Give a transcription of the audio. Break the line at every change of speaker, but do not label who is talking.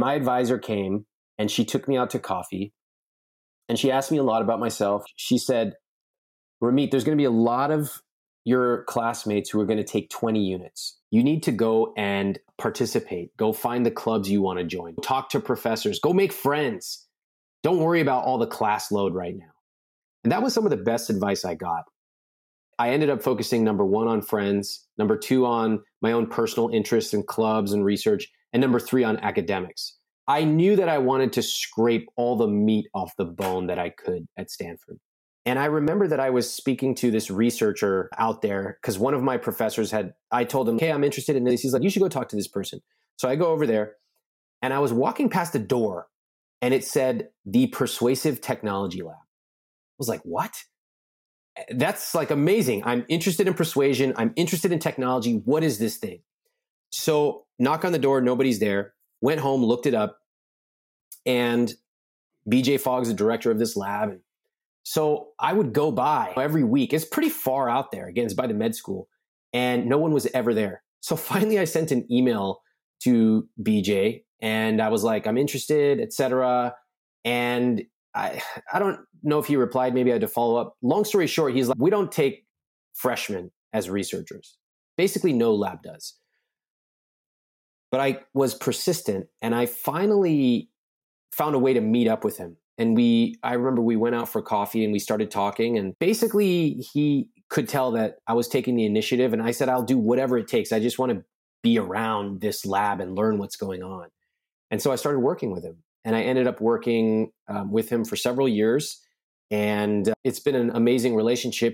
My advisor came and she took me out to coffee and she asked me a lot about myself. She said, Ramit, there's going to be a lot of your classmates who are going to take 20 units. You need to go and participate. Go find the clubs you want to join. Talk to professors. Go make friends. Don't worry about all the class load right now. And that was some of the best advice I got. I ended up focusing number one on friends, number two on my own personal interests and clubs and research, and number three on academics. I knew that I wanted to scrape all the meat off the bone that I could at Stanford. And I remember that I was speaking to this researcher out there because one of my professors had, I told him, Hey, I'm interested in this. He's like, You should go talk to this person. So I go over there and I was walking past a door and it said the Persuasive Technology Lab. I was like, What? Eh, that's like amazing. I'm interested in persuasion. I'm interested in technology. What is this thing? So knock on the door. Nobody's there. Went home, looked it up. And BJ Fogg's the director of this lab. So I would go by every week. It's pretty far out there. Again, it's by the med school, and no one was ever there. So finally, I sent an email to BJ, and I was like, "I'm interested, etc." And I I don't know if he replied. Maybe I had to follow up. Long story short, he's like, "We don't take freshmen as researchers. Basically, no lab does." But I was persistent, and I finally found a way to meet up with him. And we i remember we went out for coffee and we started talking and basically he could tell that i was taking the initiative and i said i'll do whatever it takes. I just want to be around this lab and learn what's going on. And so i started working with him and i ended up working um, with him for several years and uh, it's been an amazing relationship